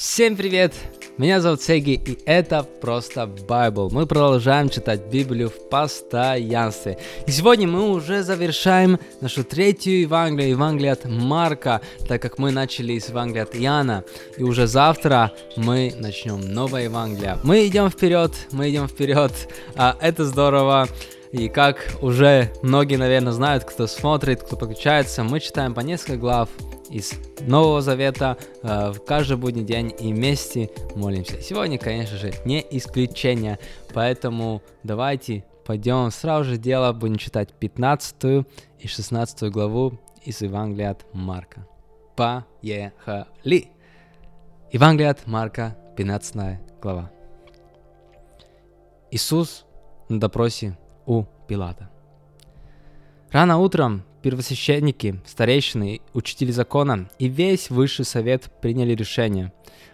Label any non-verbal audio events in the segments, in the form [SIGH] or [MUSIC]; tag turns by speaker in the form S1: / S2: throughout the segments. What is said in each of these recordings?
S1: Всем привет! Меня зовут Сеги, и это просто Bible. Мы продолжаем читать Библию в постоянстве. И сегодня мы уже завершаем нашу третью Евангелие, Евангелие от Марка, так как мы начали с Евангелия от Иоанна. И уже завтра мы начнем новое Евангелие. Мы идем вперед, мы идем вперед. А, это здорово. И как уже многие, наверное, знают, кто смотрит, кто подключается, мы читаем по несколько глав из Нового Завета э, в каждый будний день и вместе молимся. Сегодня, конечно же, не исключение, поэтому давайте пойдем сразу же дело, будем читать 15 и 16 главу из Евангелия от Марка. Поехали! Евангелие от Марка, 15 глава. Иисус на допросе у Пилата. Рано утром первосвященники, старейшины, учители закона и весь высший совет приняли решение.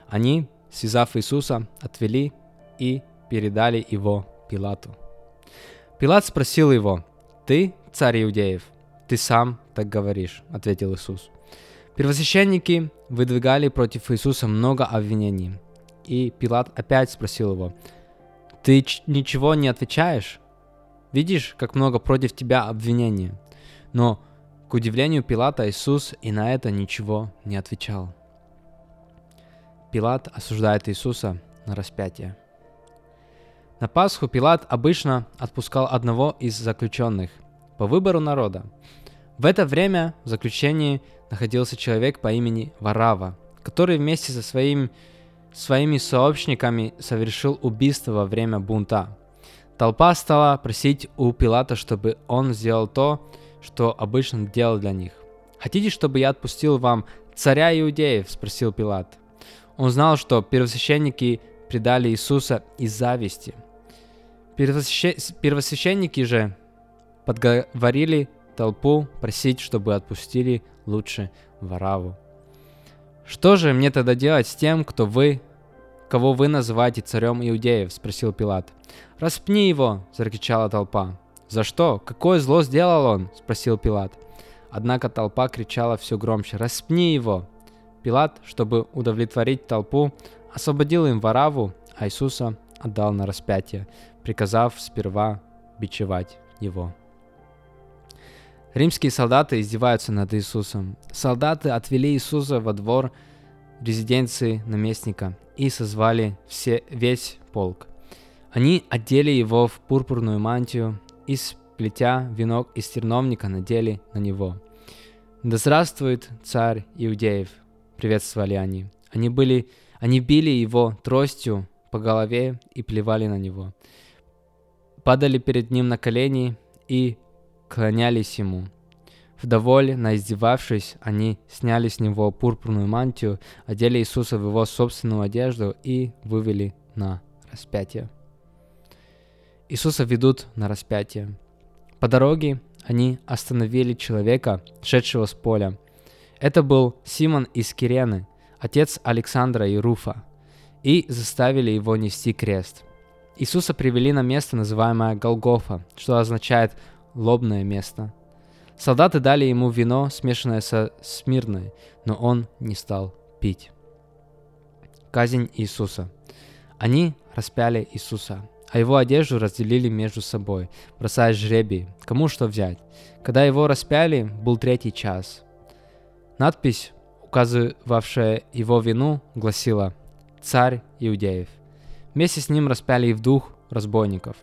S1: Они, связав Иисуса, отвели и передали его Пилату. Пилат спросил его, «Ты царь иудеев?» «Ты сам так говоришь», — ответил Иисус. Первосвященники выдвигали против Иисуса много обвинений. И Пилат опять спросил его, «Ты ничего не отвечаешь? Видишь, как много против тебя обвинений?» Но, к удивлению Пилата, Иисус и на это ничего не отвечал. Пилат осуждает Иисуса на распятие. На Пасху Пилат обычно отпускал одного из заключенных по выбору народа. В это время в заключении находился человек по имени Варава, который вместе со своим, своими сообщниками совершил убийство во время бунта. Толпа стала просить у Пилата, чтобы он сделал то, что обычно делал для них. «Хотите, чтобы я отпустил вам царя иудеев?» – спросил Пилат. Он знал, что первосвященники предали Иисуса из зависти. Первосвященники же подговорили толпу просить, чтобы отпустили лучше Вараву. «Что же мне тогда делать с тем, кто вы, кого вы называете царем иудеев?» – спросил Пилат. «Распни его!» – закричала толпа. «За что? Какое зло сделал он?» – спросил Пилат. Однако толпа кричала все громче «Распни его!». Пилат, чтобы удовлетворить толпу, освободил им Вараву, а Иисуса отдал на распятие, приказав сперва бичевать его. Римские солдаты издеваются над Иисусом. Солдаты отвели Иисуса во двор резиденции наместника и созвали все, весь полк. Они одели его в пурпурную мантию, и сплетя венок из терновника надели на него. «Да здравствует царь Иудеев!» — приветствовали они. Они, были, они били его тростью по голове и плевали на него. Падали перед ним на колени и клонялись ему. Вдоволь, наиздевавшись, они сняли с него пурпурную мантию, одели Иисуса в его собственную одежду и вывели на распятие. Иисуса ведут на распятие. По дороге они остановили человека, шедшего с поля. Это был Симон из Кирены, отец Александра и Руфа, и заставили его нести крест. Иисуса привели на место, называемое Голгофа, что означает «лобное место». Солдаты дали ему вино, смешанное со смирной, но он не стал пить. Казнь Иисуса. Они распяли Иисуса а его одежду разделили между собой, бросая жребий, кому что взять. Когда его распяли, был третий час. Надпись, указывавшая его вину, гласила «Царь Иудеев». Вместе с ним распяли и в дух разбойников,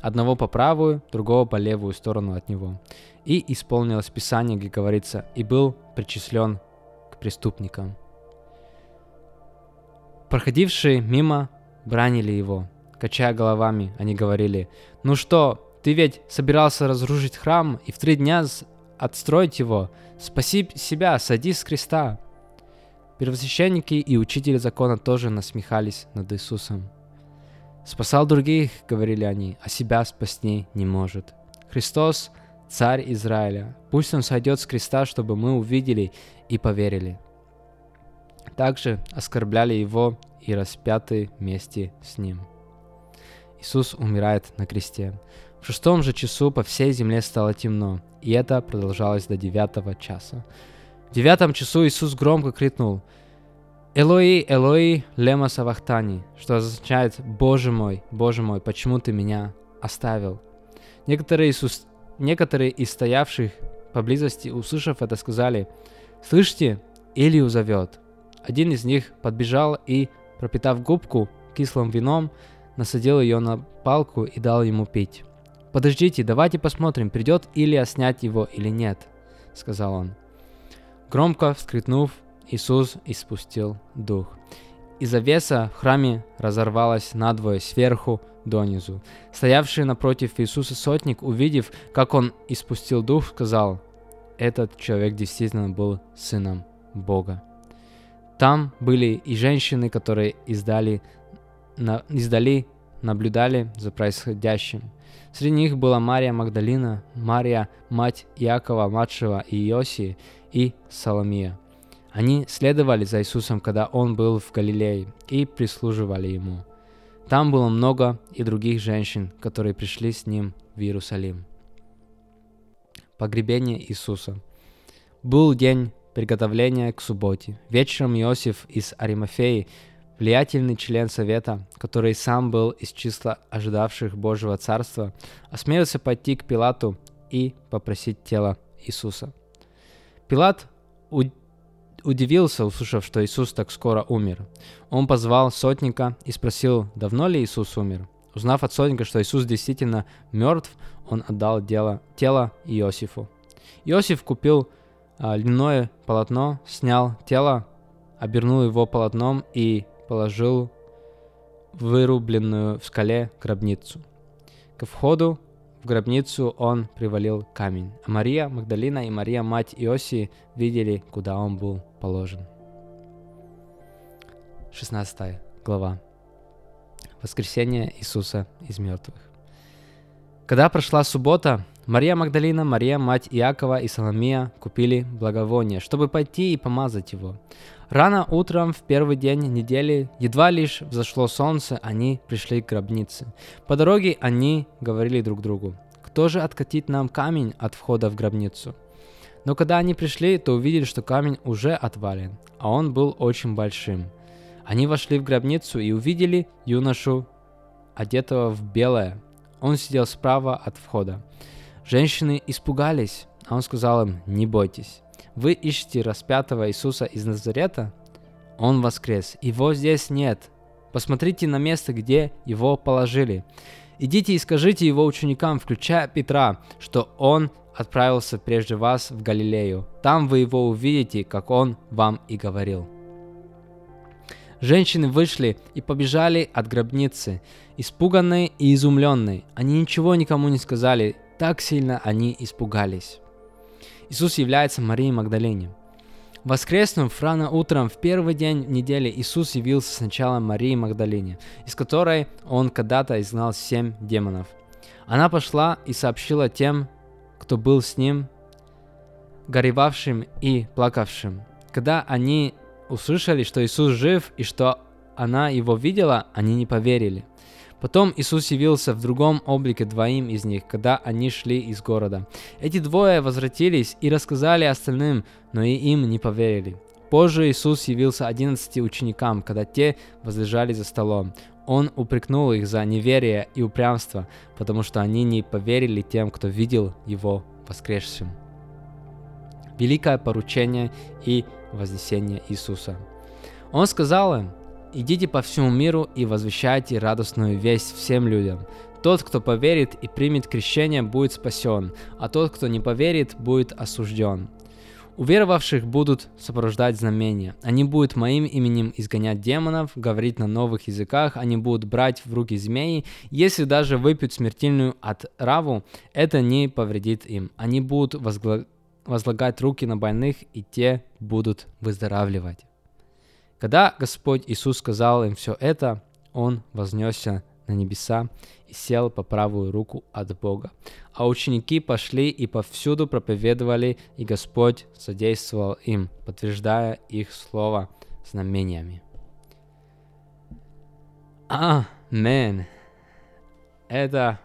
S1: одного по правую, другого по левую сторону от него. И исполнилось Писание, где говорится, и был причислен к преступникам. Проходившие мимо бранили его – Качая головами, они говорили, «Ну что, ты ведь собирался разрушить храм и в три дня отстроить его? Спаси себя, садись с креста!» Первосвященники и учители закона тоже насмехались над Иисусом. «Спасал других, — говорили они, — а себя спасти не может. Христос — царь Израиля. Пусть он сойдет с креста, чтобы мы увидели и поверили». Также оскорбляли его и распяты вместе с ним. Иисус умирает на кресте. В шестом же часу по всей земле стало темно, и это продолжалось до девятого часа. В девятом часу Иисус громко крикнул Элои, Элои, лема савахтани, что означает «Боже мой, Боже мой, почему ты меня оставил?» Некоторые из, некоторые из стоявших поблизости, услышав это, сказали, «Слышите, Илью зовет». Один из них подбежал и, пропитав губку кислым вином, насадил ее на палку и дал ему пить. «Подождите, давайте посмотрим, придет Илья снять его или нет», — сказал он. Громко вскрикнув, Иисус испустил дух. И завеса в храме разорвалась надвое сверху донизу. Стоявший напротив Иисуса сотник, увидев, как он испустил дух, сказал, «Этот человек действительно был сыном Бога». Там были и женщины, которые издали, на, издали наблюдали за происходящим. Среди них была Мария Магдалина, Мария, мать Иакова, младшего и Иосии, и Соломия. Они следовали за Иисусом, когда Он был в Галилее, и прислуживали Ему. Там было много и других женщин, которые пришли с Ним в Иерусалим. Погребение Иисуса. Был день приготовления к субботе. Вечером Иосиф из Аримафеи Влиятельный член совета, который сам был из числа ожидавших Божьего царства, осмелился пойти к Пилату и попросить тело Иисуса. Пилат удивился, услышав, что Иисус так скоро умер. Он позвал сотника и спросил, давно ли Иисус умер. Узнав от сотника, что Иисус действительно мертв, он отдал дело, тело Иосифу. Иосиф купил а, льняное полотно, снял тело, обернул его полотном и положил вырубленную в скале гробницу. К входу в гробницу он привалил камень, а Мария Магдалина и Мария, мать Иосии, видели, куда он был положен. 16 глава. Воскресение Иисуса из мертвых. Когда прошла суббота, Мария Магдалина, Мария, мать Иакова и Соломия купили благовоние, чтобы пойти и помазать его. Рано утром в первый день недели, едва лишь взошло солнце, они пришли к гробнице. По дороге они говорили друг другу, кто же откатит нам камень от входа в гробницу? Но когда они пришли, то увидели, что камень уже отвален, а он был очень большим. Они вошли в гробницу и увидели юношу, одетого в белое. Он сидел справа от входа. Женщины испугались, а он сказал им, не бойтесь. Вы ищете распятого Иисуса из Назарета? Он воскрес. Его здесь нет. Посмотрите на место, где его положили. Идите и скажите его ученикам, включая Петра, что он отправился прежде вас в Галилею. Там вы его увидите, как он вам и говорил. Женщины вышли и побежали от гробницы, испуганные и изумленные. Они ничего никому не сказали, так сильно они испугались. Иисус является Марией Магдалене. Воскреснув рано утром в первый день недели, Иисус явился сначала Марии Магдалене, из которой он когда-то изгнал семь демонов. Она пошла и сообщила тем, кто был с ним, горевавшим и плакавшим. Когда они услышали, что Иисус жив и что она его видела, они не поверили. Потом Иисус явился в другом облике двоим из них, когда они шли из города. Эти двое возвратились и рассказали остальным, но и им не поверили. Позже Иисус явился одиннадцати ученикам, когда те возлежали за столом. Он упрекнул их за неверие и упрямство, потому что они не поверили тем, кто видел его воскресшим. Великое поручение и вознесение Иисуса. Он сказал им, Идите по всему миру и возвещайте радостную весть всем людям. Тот, кто поверит и примет крещение, будет спасен, а тот, кто не поверит, будет осужден. Уверовавших будут сопровождать знамения. Они будут моим именем изгонять демонов, говорить на новых языках, они будут брать в руки змеи. Если даже выпьют смертельную отраву, это не повредит им. Они будут возгла... возлагать руки на больных, и те будут выздоравливать. Когда Господь Иисус сказал им все это, Он вознесся на небеса и сел по правую руку от Бога. А ученики пошли и повсюду проповедовали, и Господь содействовал им, подтверждая их слово знамениями. Амен. Это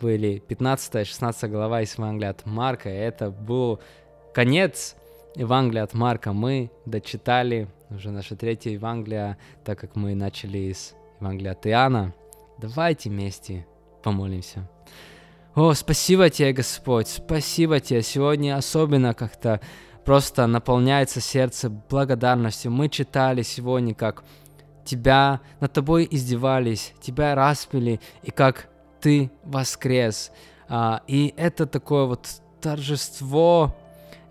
S1: были 15-16 глава из Евангелия от Марка. Это был конец Евангелие от Марка мы дочитали уже наша третья Евангелие, так как мы начали с Евангелия от Иоанна. Давайте вместе помолимся. О, спасибо тебе, Господь, спасибо тебе. Сегодня особенно как-то просто наполняется сердце благодарностью. Мы читали сегодня, как тебя, над тобой издевались, тебя распили, и как ты воскрес. А, и это такое вот торжество,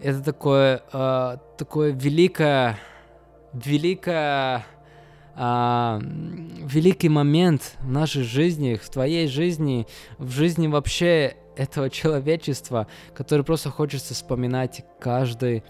S1: это такое, а, такое великое, великое а, великий момент в нашей жизни, в твоей жизни, в жизни вообще этого [LAUGHS] человечества, который просто хочется вспоминать каждый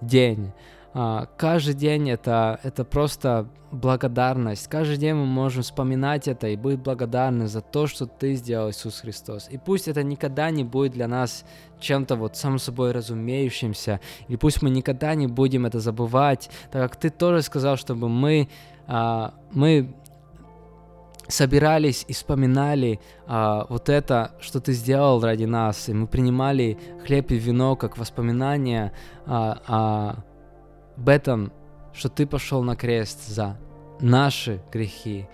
S1: день. А, каждый день это, это просто благодарность. Каждый день мы можем вспоминать это и быть благодарны за то, что ты сделал, Иисус Христос. И пусть это никогда не будет для нас чем-то вот само собой разумеющимся, и пусть мы никогда не будем это забывать, так как ты тоже сказал, чтобы мы а, мы собирались и вспоминали а, вот это, что ты сделал ради нас, и мы принимали хлеб и вино как воспоминание а, а, об этом, что ты пошел на крест за наши грехи,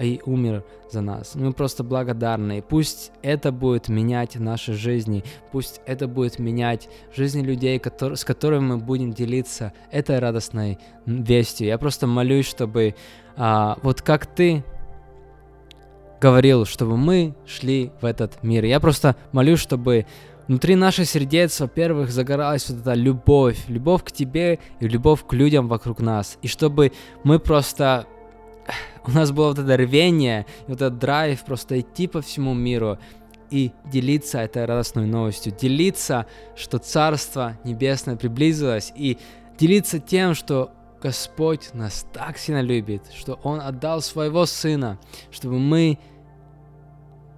S1: и умер за нас. Мы просто благодарны. И пусть это будет менять наши жизни, пусть это будет менять жизни людей, которые, с которыми мы будем делиться этой радостной вестью. Я просто молюсь, чтобы а, вот как ты говорил, чтобы мы шли в этот мир. Я просто молюсь, чтобы внутри наших сердец, во-первых, загоралась вот эта любовь, любовь к тебе и любовь к людям вокруг нас. И чтобы мы просто у нас было вот это рвение, вот этот драйв просто идти по всему миру и делиться этой радостной новостью, делиться, что Царство Небесное приблизилось, и делиться тем, что Господь нас так сильно любит, что Он отдал своего Сына, чтобы мы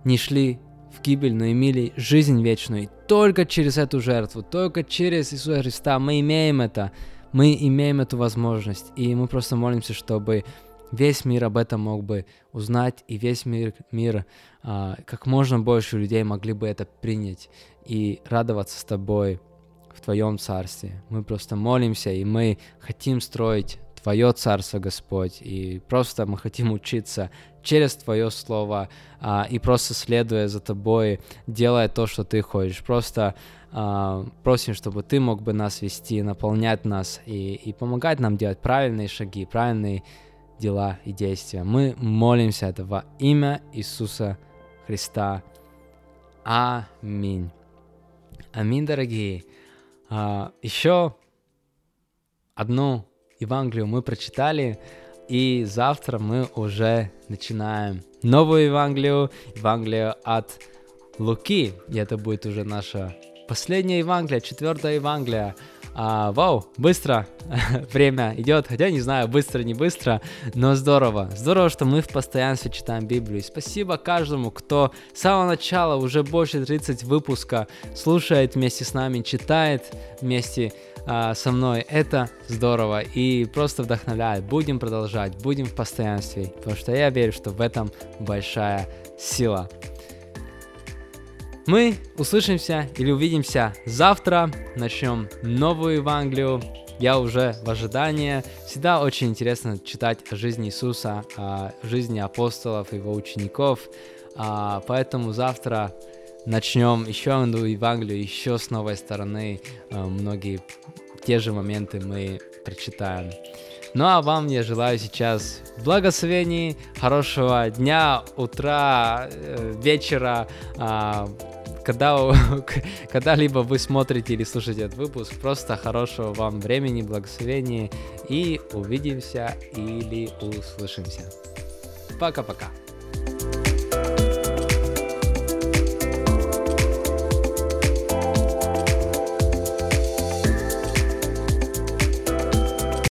S1: не шли в гибель, но имели жизнь вечную. И только через эту жертву, только через Иисуса Христа мы имеем это, мы имеем эту возможность. И мы просто молимся, чтобы весь мир об этом мог бы узнать, и весь мир, мир а, как можно больше людей могли бы это принять и радоваться с тобой в твоем царстве. Мы просто молимся, и мы хотим строить Твое Царство, Господь, и просто мы хотим учиться через Твое Слово, а, и просто следуя за Тобой, делая то, что Ты хочешь. Просто а, просим, чтобы Ты мог бы нас вести, наполнять нас и, и помогать нам делать правильные шаги, правильные дела и действия. Мы молимся это во имя Иисуса Христа. Аминь. Аминь, дорогие. А, еще одну Евангелию мы прочитали, и завтра мы уже начинаем новую Евангелию, Евангелию от Луки. И это будет уже наша последняя Евангелие, четвертая Евангелие. А, вау, быстро [LAUGHS] время идет, хотя не знаю, быстро, не быстро, но здорово. Здорово, что мы в постоянстве читаем Библию. И спасибо каждому, кто с самого начала, уже больше 30 выпуска, слушает вместе с нами, читает вместе а, со мной. Это здорово и просто вдохновляет. Будем продолжать, будем в постоянстве, потому что я верю, что в этом большая сила. Мы услышимся или увидимся завтра, начнем новую Евангелию. Я уже в ожидании. Всегда очень интересно читать о жизни Иисуса, о жизни апостолов, его учеников. А, поэтому завтра начнем еще одну Евангелию, еще с новой стороны. А, многие те же моменты мы прочитаем. Ну а вам я желаю сейчас благословений, хорошего дня, утра, э, вечера, а, когда, [LAUGHS] когда-либо вы смотрите или слушаете этот выпуск, просто хорошего вам времени, благословения и увидимся или услышимся. Пока-пока.